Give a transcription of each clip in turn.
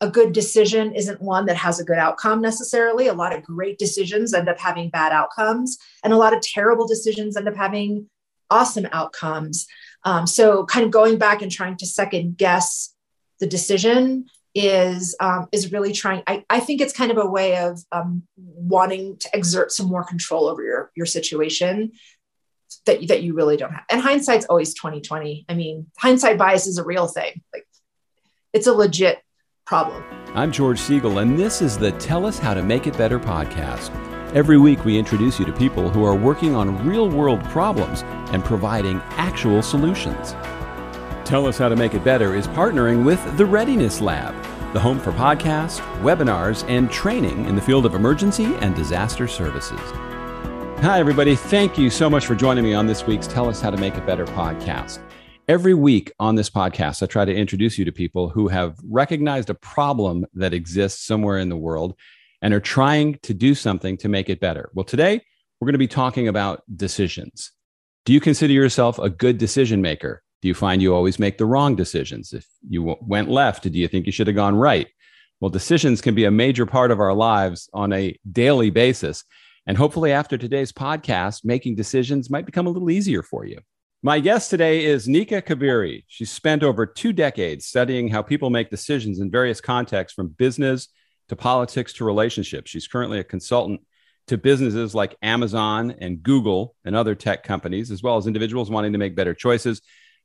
a good decision isn't one that has a good outcome necessarily. A lot of great decisions end up having bad outcomes, and a lot of terrible decisions end up having awesome outcomes. Um, so, kind of going back and trying to second guess the decision is um, is really trying. I, I think it's kind of a way of um, wanting to exert some more control over your your situation that that you really don't have. And hindsight's always twenty twenty. I mean, hindsight bias is a real thing. Like, it's a legit problem. I'm George Siegal, and this is the Tell Us How to Make It Better podcast. Every week, we introduce you to people who are working on real world problems and providing actual solutions. Tell Us How to Make It Better is partnering with the Readiness Lab, the home for podcasts, webinars, and training in the field of emergency and disaster services. Hi, everybody. Thank you so much for joining me on this week's Tell Us How to Make It Better podcast. Every week on this podcast, I try to introduce you to people who have recognized a problem that exists somewhere in the world and are trying to do something to make it better. Well, today we're going to be talking about decisions. Do you consider yourself a good decision maker? Do you find you always make the wrong decisions? If you went left, do you think you should have gone right? Well, decisions can be a major part of our lives on a daily basis. And hopefully, after today's podcast, making decisions might become a little easier for you. My guest today is Nika Kabiri. She's spent over two decades studying how people make decisions in various contexts, from business to politics to relationships. She's currently a consultant to businesses like Amazon and Google and other tech companies, as well as individuals wanting to make better choices.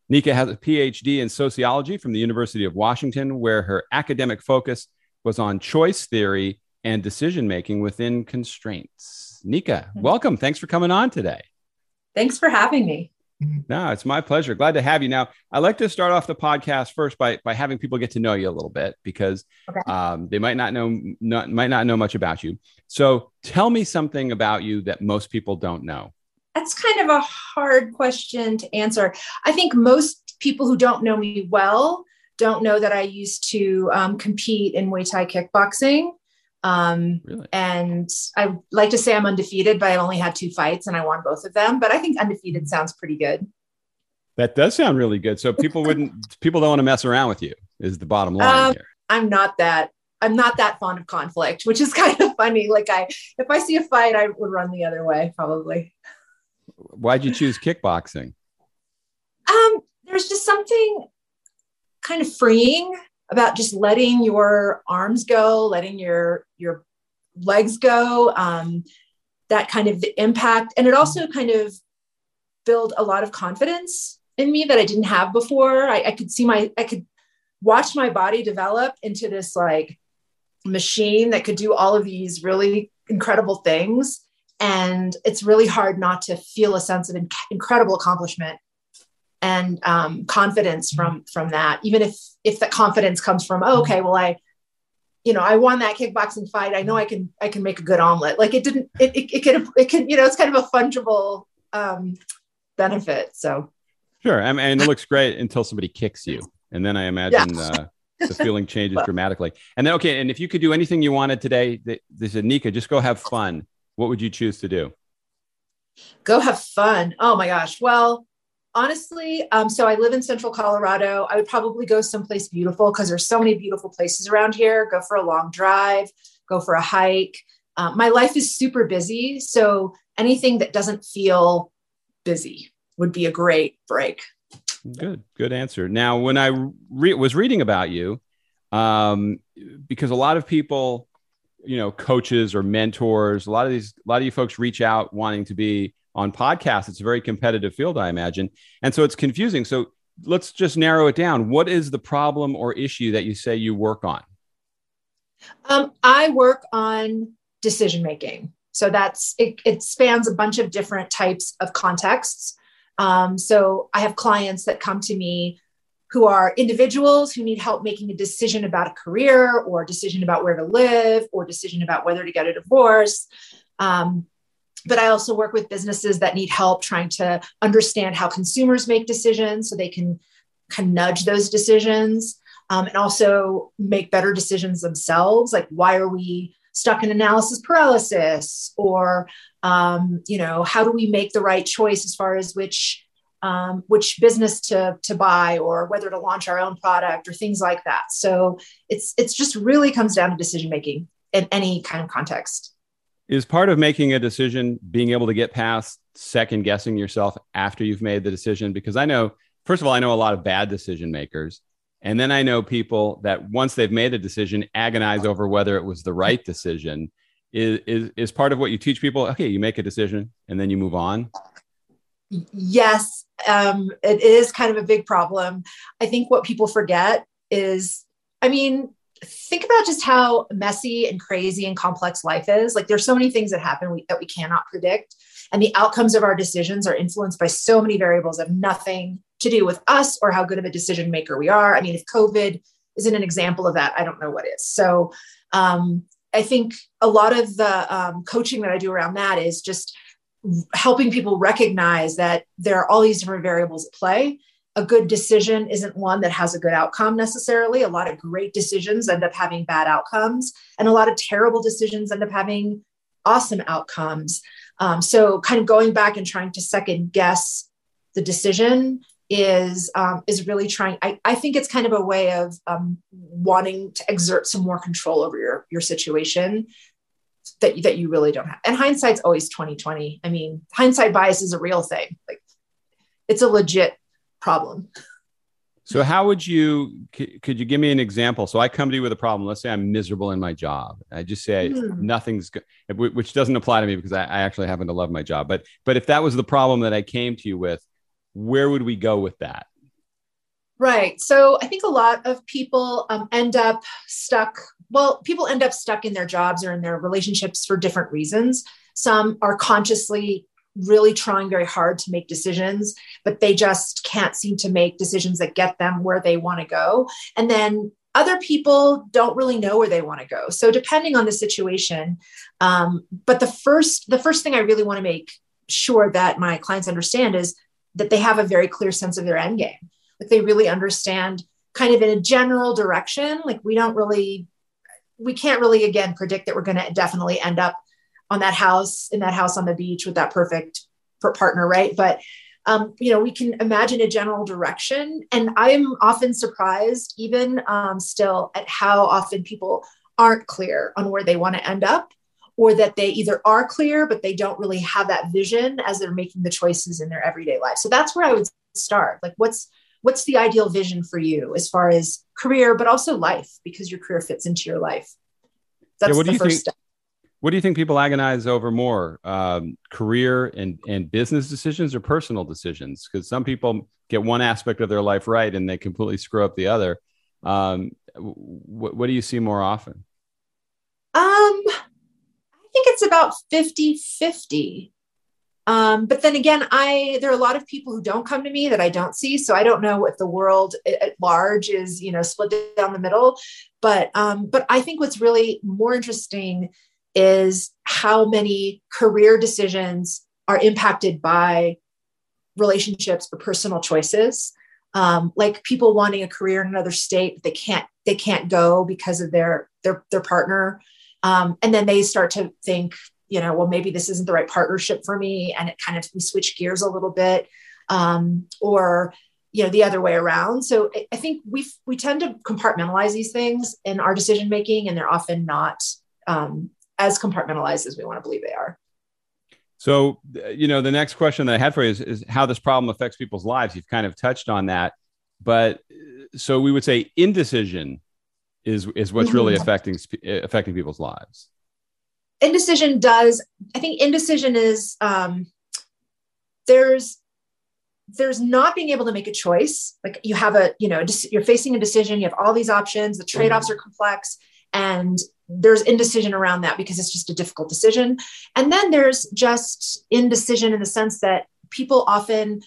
Nika has a PhD in sociology from the University of Washington, where her academic focus was on choice theory and decision making within constraints. Nika, mm-hmm. welcome. Thanks for coming on today. Thanks for having me. No, it's my pleasure. Glad to have you. Now, I like to start off the podcast first by by having people get to know you a little bit because okay. um, they might not know not, might not know much about you. So, tell me something about you that most people don't know. That's kind of a hard question to answer. I think most people who don't know me well don't know that I used to um, compete in Muay Thai kickboxing. Um, really? And I like to say I'm undefeated, but I only had two fights and I won both of them. But I think undefeated mm-hmm. sounds pretty good. That does sound really good. So people wouldn't, people don't want to mess around with you. Is the bottom line um, here? I'm not that. I'm not that fond of conflict, which is kind of funny. Like I, if I see a fight, I would run the other way probably. Why'd you choose kickboxing? Um, there's just something kind of freeing about just letting your arms go, letting your your legs go. Um, that kind of impact, and it also kind of build a lot of confidence in me that I didn't have before. I, I could see my, I could watch my body develop into this like machine that could do all of these really incredible things. And it's really hard not to feel a sense of inc- incredible accomplishment and um, confidence from from that. Even if if that confidence comes from oh, okay well i you know i won that kickboxing fight. I know i can i can make a good omelet. Like it didn't it it, it can it can you know it's kind of a fungible um, benefit so. Sure. I mean, it looks great until somebody kicks you. And then i imagine yeah. uh, the feeling changes well, dramatically. And then okay and if you could do anything you wanted today this is nika just go have fun. What would you choose to do? Go have fun. Oh my gosh. Well honestly, um, so I live in central Colorado. I would probably go someplace beautiful because there's so many beautiful places around here. Go for a long drive, go for a hike. Um, my life is super busy. So anything that doesn't feel busy would be a great break. Good, good answer. Now, when I re- was reading about you, um, because a lot of people, you know, coaches or mentors, a lot of these, a lot of you folks reach out wanting to be on podcasts. It's a very competitive field, I imagine. And so it's confusing. So let's just narrow it down. What is the problem or issue that you say you work on? Um, I work on decision making. So that's it, it, spans a bunch of different types of contexts. Um, so I have clients that come to me who are individuals who need help making a decision about a career or a decision about where to live or decision about whether to get a divorce. Um, but I also work with businesses that need help trying to understand how consumers make decisions so they can kind of nudge those decisions um, and also make better decisions themselves. Like, why are we stuck in analysis paralysis? Or, um, you know, how do we make the right choice as far as which um, which business to to buy or whether to launch our own product or things like that so it's it's just really comes down to decision making in any kind of context is part of making a decision being able to get past second guessing yourself after you've made the decision because i know first of all i know a lot of bad decision makers. And then i know people that once they've made a decision agonize over whether it was the right decision. Is, is, is part of what you teach people okay you make a decision and then you move on? Yes um, it is kind of a big problem. I think what people forget is i mean think about just how messy and crazy and complex life is like there's so many things that happen we, that we cannot predict and the outcomes of our decisions are influenced by so many variables that have nothing to do with us or how good of a decision maker we are i mean if covid isn't an example of that i don't know what is so um, i think a lot of the um, coaching that i do around that is just helping people recognize that there are all these different variables at play. A good decision isn't one that has a good outcome necessarily. A lot of great decisions end up having bad outcomes, and a lot of terrible decisions end up having awesome outcomes. Um, so, kind of going back and trying to second guess the decision is um, is really trying. I, I think it's kind of a way of um, wanting to exert some more control over your your situation that that you really don't have. And hindsight's always 2020. I mean, hindsight bias is a real thing. Like it's a legit problem. So how would you could you give me an example? So I come to you with a problem. Let's say I'm miserable in my job. I just say mm. nothing's good, which doesn't apply to me because I, I actually happen to love my job. But but if that was the problem that I came to you with, where would we go with that? Right. So I think a lot of people um, end up stuck well, people end up stuck in their jobs or in their relationships for different reasons. Some are consciously really trying very hard to make decisions, but they just can't seem to make decisions that get them where they want to go. And then other people don't really know where they want to go. So depending on the situation, um, but the first the first thing I really want to make sure that my clients understand is that they have a very clear sense of their end game. Like they really understand kind of in a general direction. Like we don't really we can't really again predict that we're going to definitely end up on that house in that house on the beach with that perfect partner right but um, you know we can imagine a general direction and i'm often surprised even um, still at how often people aren't clear on where they want to end up or that they either are clear but they don't really have that vision as they're making the choices in their everyday life so that's where i would start like what's what's the ideal vision for you as far as career, but also life, because your career fits into your life. That's yeah, what do you think, step. What do you think people agonize over more, um, career and, and business decisions or personal decisions? Because some people get one aspect of their life right and they completely screw up the other. Um, what, what do you see more often? Um, I think it's about 50 50. Um, but then again, I there are a lot of people who don't come to me that I don't see, so I don't know if the world at large is you know split down the middle. But um, but I think what's really more interesting is how many career decisions are impacted by relationships or personal choices. Um, like people wanting a career in another state, they can't they can't go because of their their their partner, um, and then they start to think you know, well, maybe this isn't the right partnership for me. And it kind of, we switch gears a little bit. Um, or, you know, the other way around. So I think we we tend to compartmentalize these things in our decision making, and they're often not um, as compartmentalized as we want to believe they are. So, you know, the next question that I had for you is, is how this problem affects people's lives. You've kind of touched on that, but so we would say indecision is is what's really mm-hmm. affecting affecting people's lives indecision does i think indecision is um, there's there's not being able to make a choice like you have a you know you're facing a decision you have all these options the trade-offs are complex and there's indecision around that because it's just a difficult decision and then there's just indecision in the sense that people often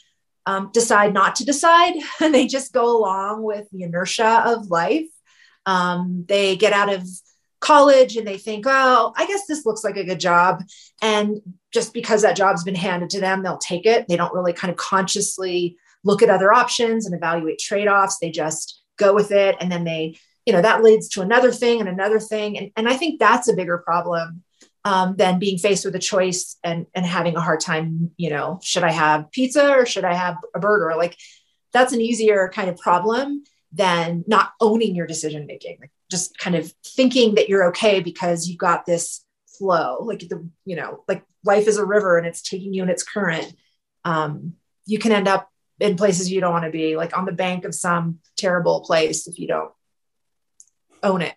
um, decide not to decide and they just go along with the inertia of life um, they get out of college and they think, oh, I guess this looks like a good job. And just because that job's been handed to them, they'll take it. They don't really kind of consciously look at other options and evaluate trade offs. They just go with it. And then they, you know, that leads to another thing and another thing. And, and I think that's a bigger problem um, than being faced with a choice and and having a hard time you know should i have pizza or should i have a burger? Like that's an easier kind of problem than not owning your decision making just kind of thinking that you're okay because you've got this flow. Like the you know like life is a river and it's taking you in its current. Um, you can end up in places you don't want to be like on the bank of some terrible place if you don't own it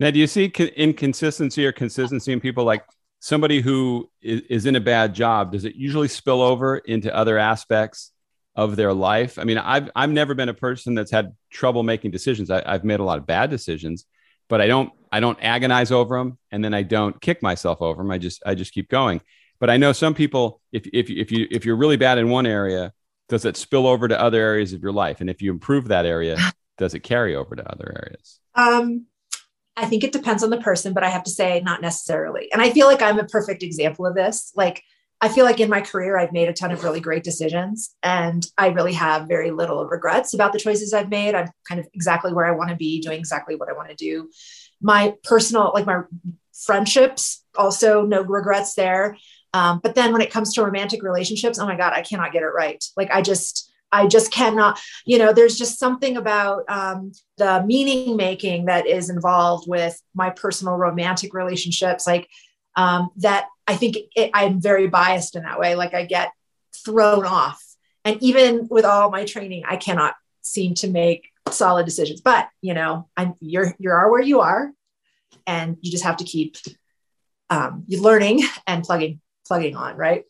now do you see inconsistency or consistency in people like somebody who is, in a bad job does it usually spill over into other aspects of their life. I mean, I've I've never been a person that's had trouble making decisions. I, have made a lot of bad decisions, but I don't I don't agonize over them, and then I don't kick myself over them. I just I just keep going. But I know some people, if if if you if you're really bad in one area, does it spill over to other areas of your life? And if you improve that area, does it carry over to other areas? Um, I think it depends on the person, but I have to say not necessarily. And I feel like I'm a perfect example of this. Like I feel like in my career, I've made a ton of really great decisions and I really have very little regrets about the choices I've made. I'm kind of exactly where I want to be, doing exactly what I want to do. My personal, like my friendships, also no regrets there. Um, but then when it comes to romantic relationships, oh my God, I cannot get it right. Like I just, I just cannot, you know, there's just something about um, the meaning making that is involved with my personal romantic relationships. Like um, that I think it, I'm very biased in that way. Like I get thrown off. And even with all my training, I cannot seem to make solid decisions. But you know, I'm you're you are where you are, and you just have to keep um, learning and plugging plugging on, right?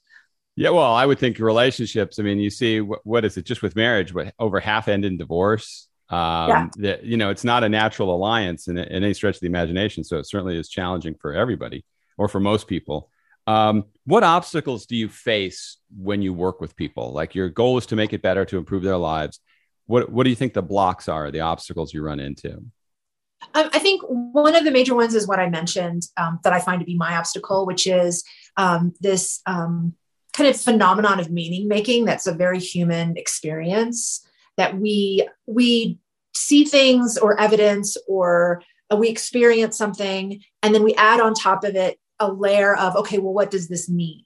Yeah, well, I would think relationships. I mean, you see, what, what is it? Just with marriage, what over half end in divorce. Um, yeah. that you know, it's not a natural alliance in, in any stretch of the imagination. So it certainly is challenging for everybody or for most people. Um, what obstacles do you face when you work with people? Like your goal is to make it better, to improve their lives. What What do you think the blocks are, the obstacles you run into? I think one of the major ones is what I mentioned um, that I find to be my obstacle, which is um, this um, kind of phenomenon of meaning making. That's a very human experience that we we see things or evidence or uh, we experience something and then we add on top of it a layer of, okay, well, what does this mean?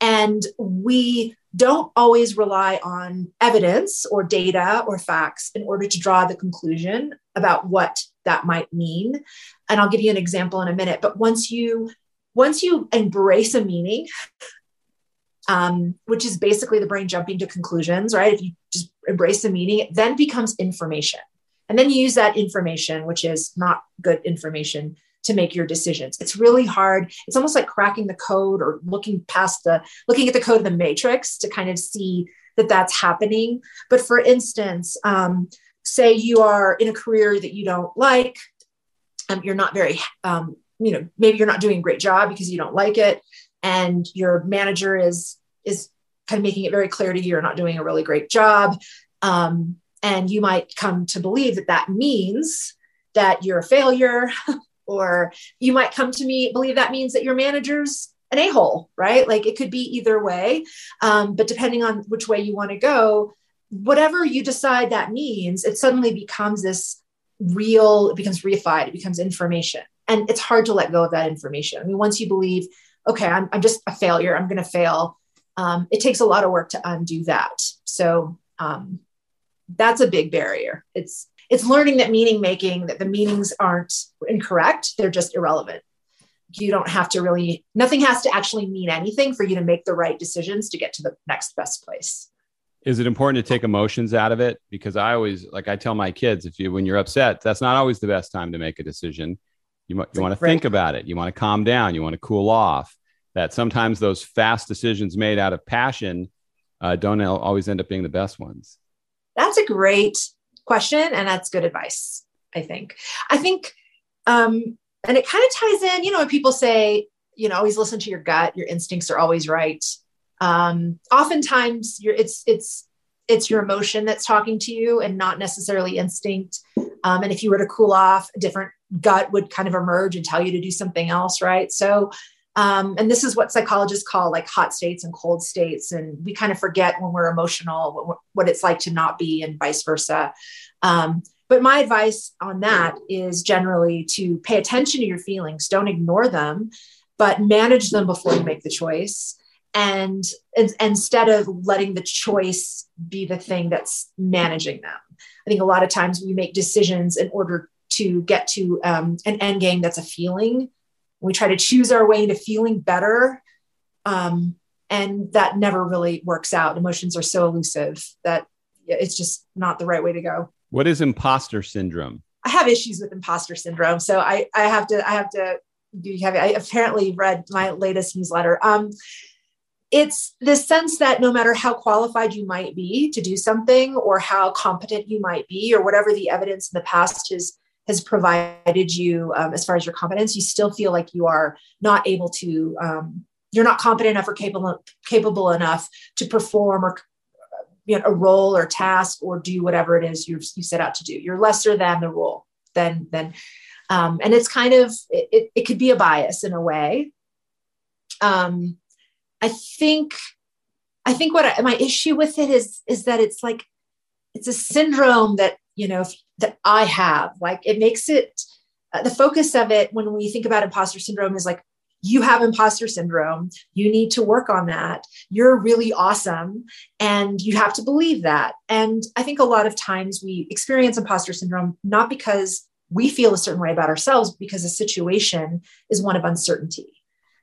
And we don't always rely on evidence or data or facts in order to draw the conclusion about what that might mean. And I'll give you an example in a minute. But once you once you embrace a meaning, um, which is basically the brain jumping to conclusions, right? If you just embrace the meaning, it then becomes information. And then you use that information, which is not good information, to make your decisions. It's really hard. It's almost like cracking the code or looking past the looking at the code of the matrix to kind of see that that's happening. But for instance, um, say you are in a career that you don't like, um, you're not very, um, you know, maybe you're not doing a great job because you don't like it, and your manager is is kind of making it very clear to you you're not doing a really great job. Um, and you might come to believe that that means that you're a failure or you might come to me believe that means that your manager's an a-hole right? Like it could be either way. Um, but depending on which way you want to go whatever you decide that means it suddenly becomes this real it becomes reified it becomes information. And it's hard to let go of that information. I mean once you believe okay i'm, I'm just a failure i'm going to fail um, it takes a lot of work to undo that. So um, that's a big barrier. It's it's learning that meaning making that the meanings aren't incorrect they're just irrelevant. You don't have to really nothing has to actually mean anything for you to make the right decisions to get to the next best place. Is it important to take emotions out of it? Because i always like i tell my kids if you when you're upset that's not always the best time to make a decision. You, you want to think about it. You want to calm down. You want to cool off that sometimes those fast decisions made out of passion uh, don't always end up being the best ones. That's a great question and that's good advice i think. I think um and it kind of ties in you know when people say you know always listen to your gut your instincts are always right. Um oftentimes you're it's it's it's your emotion that's talking to you and not necessarily instinct. Um, and if you were to cool off a different gut would kind of emerge and tell you to do something else right? So um, and this is what psychologists call like hot states and cold states. And we kind of forget when we're emotional what, what it's like to not be, and vice versa. Um, but my advice on that is generally to pay attention to your feelings, don't ignore them, but manage them before you make the choice and, and instead of letting the choice be the thing that's managing them i think a lot of times we make decisions in order to get to um, an end game that's a feeling we try to choose our way into feeling better um, and that never really works out. Emotions are so elusive that it's just not the right way to go. What is imposter syndrome? I have issues with imposter syndrome so i i have to i have to do you have i apparently read my latest newsletter. Um it's this sense that no matter how qualified you might be to do something or how competent you might be or whatever the evidence in the past has has provided you um, as far as your competence you still feel like you are not able to um, you're not competent enough or capable capable enough to perform or you know, a role or task or do whatever it is you you set out to do. You're lesser than the role than than um, and it's kind of it, it could be a bias in a way. Um, I think I think what I, my issue with it is is that it's like it's a syndrome that you know that I have. Like it makes it uh, the focus of it when we think about imposter syndrome is like you have imposter syndrome. You need to work on that. You're really awesome. And you have to believe that. And I think a lot of times we experience imposter syndrome not because we feel a certain way about ourselves, because the situation is one of uncertainty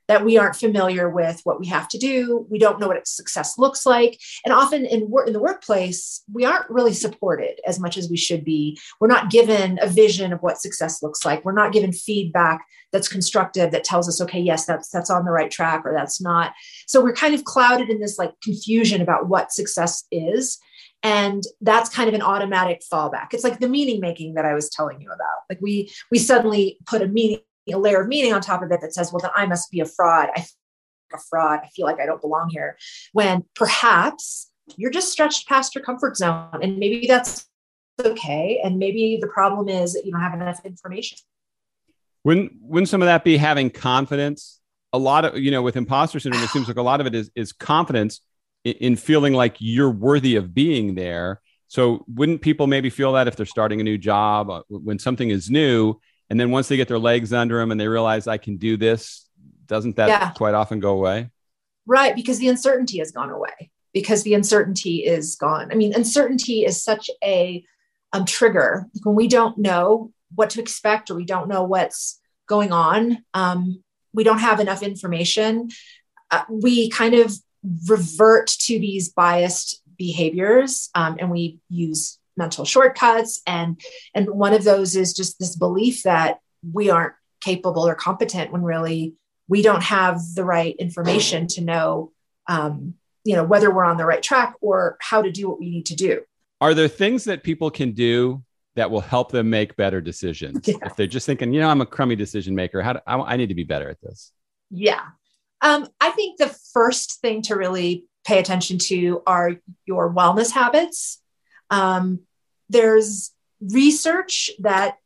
that we aren't familiar with what we have to do. We don't know what success looks like. And often in, in the workplace, we aren't really supported as much as we should be. We're not given a vision of what success looks like. We're not given feedback that's constructive that tells us, okay, yes, that's that's on the right track or that's not. So we're kind of clouded in this like confusion about what success is. And that's kind of an automatic fallback. It's like the meaning making that I was telling you about. Like we we suddenly put a meaning a layer of meaning on top of it that says, well, then I must be a fraud. I feel like a fraud. I feel like I don't belong here. When perhaps you're just stretched past your comfort zone. And maybe that's okay. And maybe the problem is that you don't have enough information. Wouldn't, wouldn't some of that be having confidence? A lot of, you know, with imposter syndrome, it seems like a lot of it is, is confidence in, in feeling like you're worthy of being there. So wouldn't people maybe feel that if they're starting a new job, uh, when something is new, and then once they get their legs under them and they realize I can do this, doesn't that yeah. quite often go away? Right, because the uncertainty has gone away. Because the uncertainty is gone. I mean, uncertainty is such a um, trigger when we don't know what to expect or we don't know what's going on. Um, we don't have enough information. Uh, we kind of revert to these biased behaviors um, and we use mental shortcuts. And and one of those is just this belief that we aren't capable or competent when really we don't have the right information to know um, you know whether we're on the right track or how to do what we need to do. Are there things that people can do that will help them make better decisions? Yeah. if they're just thinking you know i'm a crummy decision maker. How do, I, I need to be better at this. Yeah. Um, i think the first thing to really pay attention to are your wellness habits. Um, there's research that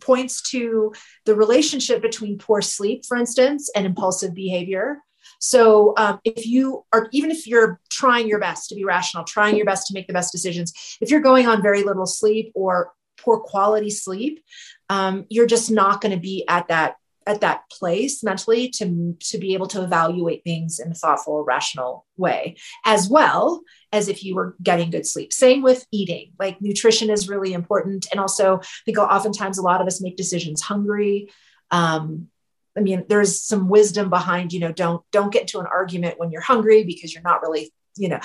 points to the relationship between poor sleep, for instance, and impulsive behavior. So, um, if you are, even if you're trying your best to be rational, trying your best to make the best decisions, if you're going on very little sleep or poor quality sleep, um, you're just not going to be at that at that place mentally to, to be able to evaluate things in a thoughtful, rational way, as well as if you were getting good sleep. Same with eating, like nutrition is really important. And also, I think oftentimes a lot of us make decisions hungry. Um, I mean, there's some wisdom behind, you know, don't don't get into an argument when you're hungry because you're not really, you know,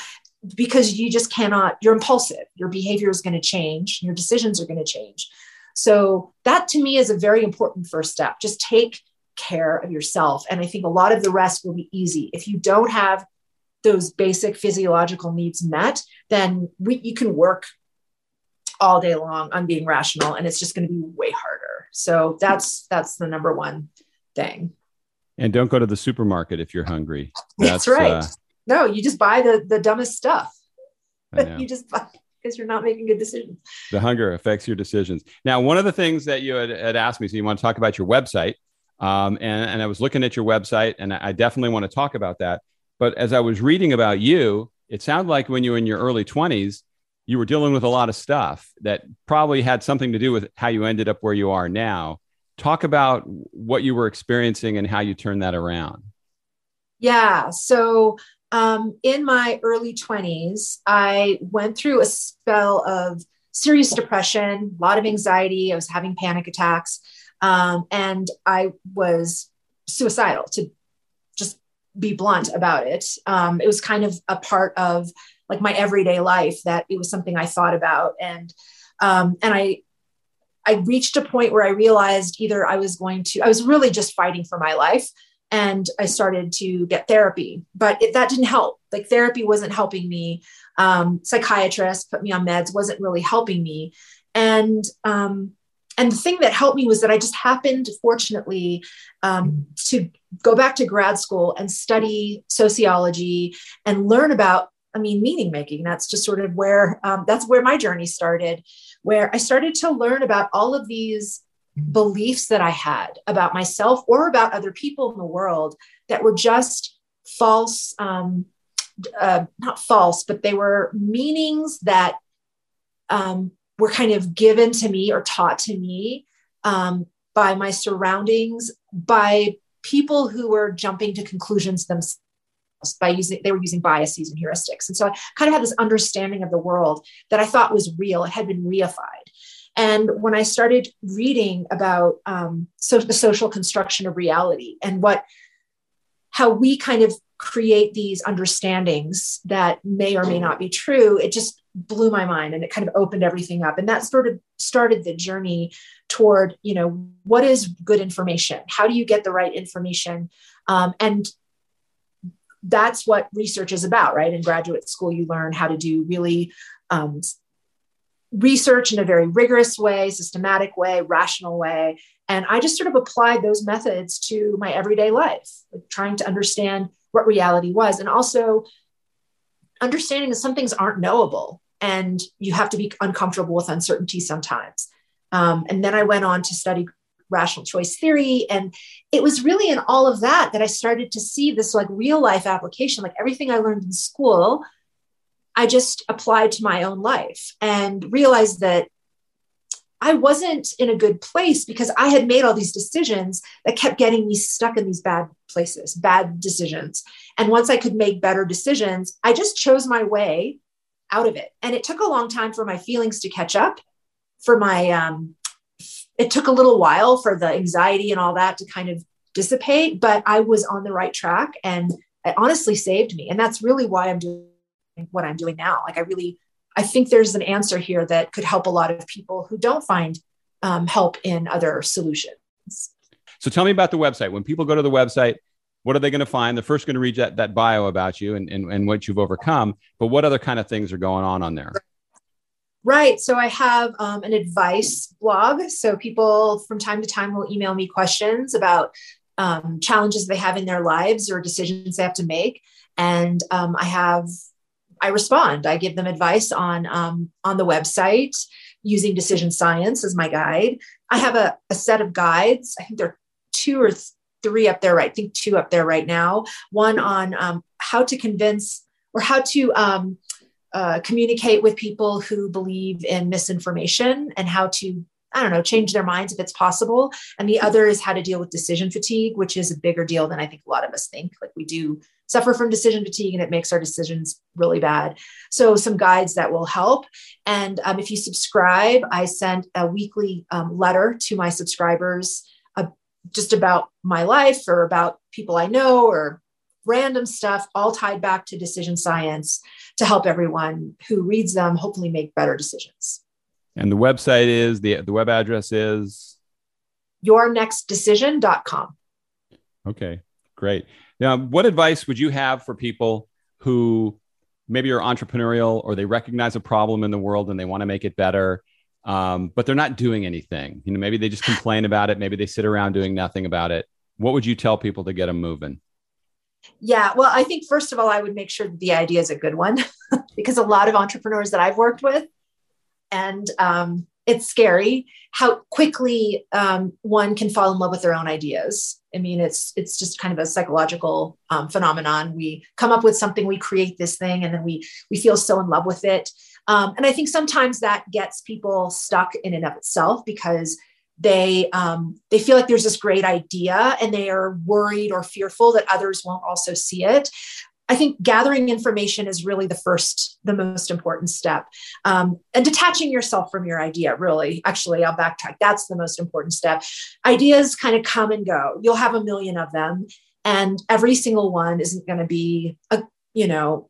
because you just cannot, you're impulsive. Your behavior is going to change, your decisions are going to change. So that to me is a very important first step. Just take care of yourself. And I think a lot of the rest will be easy. If you don't have those basic physiological needs met, then we, you can work all day long on being rational and it's just going to be way harder. So that's that's the number one thing. And don't go to the supermarket if you're hungry. That's, that's right. Uh, no, you just buy the the dumbest stuff. you just buy because you're not making good decisions. The hunger affects your decisions. Now, one of the things that you had, had asked me, so you want to talk about your website. Um, and, and I was looking at your website, and I definitely want to talk about that. But as I was reading about you, it sounded like when you were in your early 20s, you were dealing with a lot of stuff that probably had something to do with how you ended up where you are now. talk about what you were experiencing and how you turned that around. Yeah. So um, in my early 20s, I went through a spell of serious depression, a lot of anxiety. I was having panic attacks. Um, and I was suicidal to just be blunt about it. Um, it was kind of a part of like my everyday life that it was something I thought about. And, um, and I, I reached a point where I realized either I was going to, I was really just fighting for my life. And I started to get therapy, but it, that didn't help. Like therapy wasn't helping me. Um, psychiatrist put me on meds, wasn't really helping me. And um, and the thing that helped me was that I just happened, fortunately, um, to go back to grad school and study sociology and learn about, I mean, meaning making. That's just sort of where um, that's where my journey started, where I started to learn about all of these beliefs that I had about myself or about other people in the world that were just false, um, uh, not false, but they were meanings that um, were kind of given to me or taught to me um, by my surroundings, by people who were jumping to conclusions themselves by using they were using biases and heuristics. And so i kind of had this understanding of the world that i thought was real. It had been reified and when i started reading about um, so the social construction of reality and what how we kind of create these understandings that may or may not be true it just blew my mind and it kind of opened everything up. And that sort of started the journey toward you know what is good information? How do you get the right information? Um, and that's what research is about right? In graduate school you learn how to do really um, research in a very rigorous way systematic way rational way and i just sort of applied those methods to my everyday life trying to understand what reality was and also understanding that some things aren't knowable and you have to be uncomfortable with uncertainty sometimes. Um, and then I went on to study rational choice theory. And it was really in all of that that I started to see this like real life application, like everything I learned in school, I just applied to my own life and realized that I wasn't in a good place because I had made all these decisions that kept getting me stuck in these bad places, bad decisions. And once I could make better decisions, I just chose my way out of it. And it took a long time for my feelings to catch up, for my, um, it took a little while for the anxiety and all that to kind of dissipate, but I was on the right track and it honestly saved me. And that's really why I'm doing what I'm doing now. Like, I really, I think there's an answer here that could help a lot of people who don't find um, help in other solutions. So tell me about the website. When people go to the website, what are they going to find? They're first going to read that, that bio about you and, and, and what you've overcome, but what other kind of things are going on on there? Right. So I have um, an advice blog. So people from time to time will email me questions about um, challenges they have in their lives or decisions they have to make. And um, I have, I respond. I give them advice on um, on the website using decision science as my guide. I have a, a set of guides. I think there are two or th- three up there, right? I think two up there right now. One on um, how to convince or how to um, uh, communicate with people who believe in misinformation and how to I don't know, change their minds if it's possible. And the other is how to deal with decision fatigue, which is a bigger deal than I think a lot of us think. Like we do suffer from decision fatigue and it makes our decisions really bad. So, some guides that will help. And um, if you subscribe, I send a weekly um, letter to my subscribers just about my life or about people I know or random stuff, all tied back to decision science to help everyone who reads them hopefully make better decisions. And the website is the the web address is yournextdecision.com. Okay, great. Now, what advice would you have for people who maybe are entrepreneurial or they recognize a problem in the world and they want to make it better um, but they're not doing anything. You know, maybe they just complain about it. Maybe they sit around doing nothing about it. What would you tell people to get them moving? Yeah, well, I think first of all, I would make sure the idea is a good one because a lot of entrepreneurs that I've worked with, and um, it's scary how quickly um, one can fall in love with their own ideas. I mean, it's it's just kind of a psychological um, phenomenon. We come up with something, we create this thing, and then we we feel so in love with it. Um, and I think sometimes that gets people stuck in and of itself because they um, they feel like there's this great idea and they are worried or fearful that others won't also see it I think gathering information is really the first, the most important step. Um, and detaching yourself from your idea, really. Actually, I'll backtrack. That's the most important step. Ideas kind of come and go. You'll have a million of them, and every single one isn't going to be a, you know,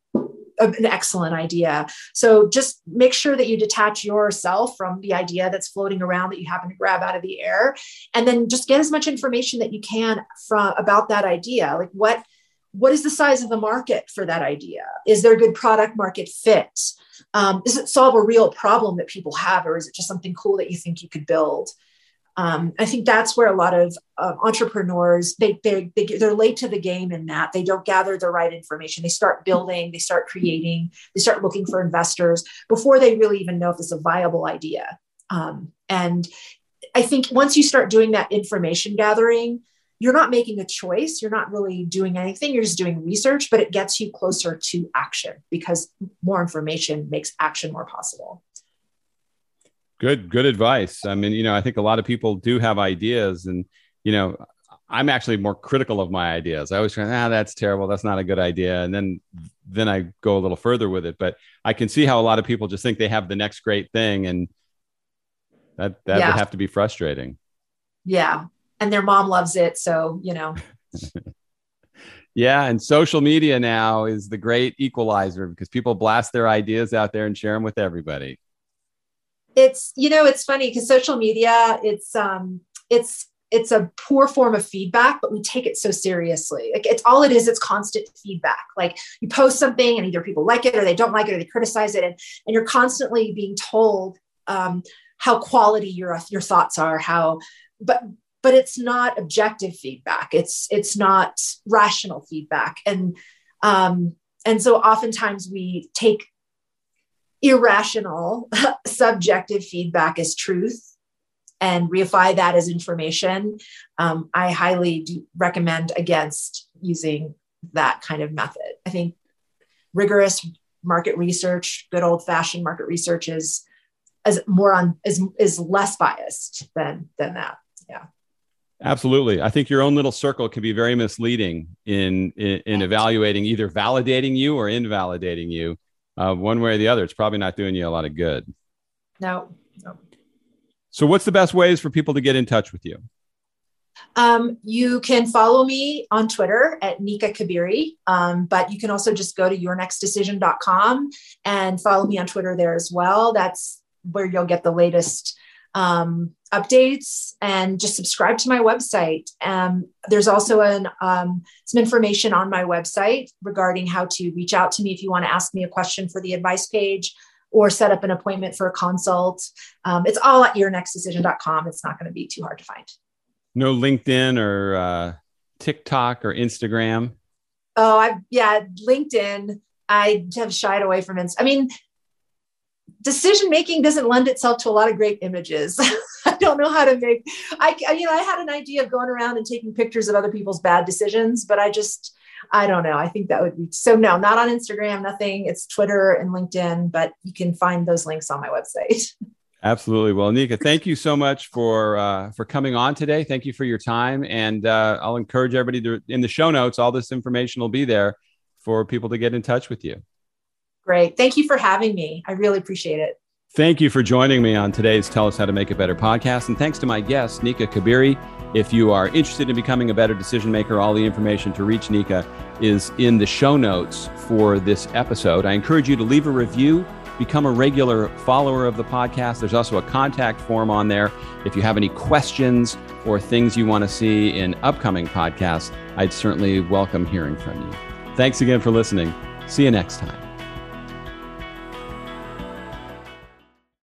an excellent idea. So just make sure that you detach yourself from the idea that's floating around that you happen to grab out of the air, and then just get as much information that you can from about that idea. Like what what is the size of the market for that idea? Is there a good product market fit? Um, does it solve a real problem that people have, or is it just something cool that you think you could build? Um, I think that's where a lot of uh, entrepreneurs they, they they they're late to the game in that they don't gather the right information. They start building, they start creating, they start looking for investors before they really even know if it's a viable idea. Um, and I think once you start doing that information gathering, you're not making a choice. You're not really doing anything. You're just doing research, but it gets you closer to action because more information makes action more possible. Good, good advice. I mean, you know, I think a lot of people do have ideas, and you know, I'm actually more critical of my ideas. I always try, ah, that's terrible. That's not a good idea. And then, then I go a little further with it. But I can see how a lot of people just think they have the next great thing, and that that yeah. would have to be frustrating. Yeah, and their mom loves it. So, you know. yeah. And social media now is the great equalizer because people blast their ideas out there and share them with everybody. It's, you know, it's funny because social media, it's, um, it's, it's a poor form of feedback, but we take it so seriously. Like it's all it is, it's constant feedback. Like you post something and either people like it or they don't like it or they criticize it. And, and you're constantly being told um, how quality your, your thoughts are, how, but but it's not objective feedback. It's it's not rational feedback. And um, and so oftentimes we take irrational subjective feedback as truth and reify that as information. Um, i highly recommend against using that kind of method. I think rigorous market research good old fashioned market research is as more on is is less biased than than that. Yeah Absolutely. I think your own little circle can be very misleading in, in, in evaluating either validating you or invalidating you. Uh, one way or the other, it's probably not doing you a lot of good. No, no. So, what's the best ways for people to get in touch with you? Um, you can follow me on Twitter at Nika Kabiri, um, but you can also just go to yournextdecision.com and follow me on Twitter there as well. That's where you'll get the latest um, updates and just subscribe to my website. Um, there's also an, um, some information on my website regarding how to reach out to me if you want to ask me a question for the advice page or set up an appointment for a consult. Um, it's all at yournextdecision.com. It's not going to be too hard to find. No LinkedIn or uh, TikTok or Instagram. Oh, I yeah, LinkedIn. I have shied away from it. I mean, decision making doesn't lend itself to a lot of great images. I don't know how to make. I you know I had an idea of going around and taking pictures of other people's bad decisions, but I just I don't know. I think that would be so. No, not on Instagram. Nothing. It's Twitter and LinkedIn, but you can find those links on my website. Absolutely. Well, Nika, thank you so much for uh, for coming on today. Thank you for your time, and uh, I'll encourage everybody to in the show notes. All this information will be there for people to get in touch with you. Great. Thank you for having me. I really appreciate it. Thank you for joining me on today's Tell Us How to Make It Better podcast. And thanks to my guest, Nika Kabiri. If you are interested in becoming a better decision maker, all the information to reach Nika is in the show notes for this episode. I encourage you to leave a review, become a regular follower of the podcast. There's also a contact form on there. If you have any questions or things you want to see in upcoming podcasts, I'd certainly welcome hearing from you. Thanks again for listening. See you next time.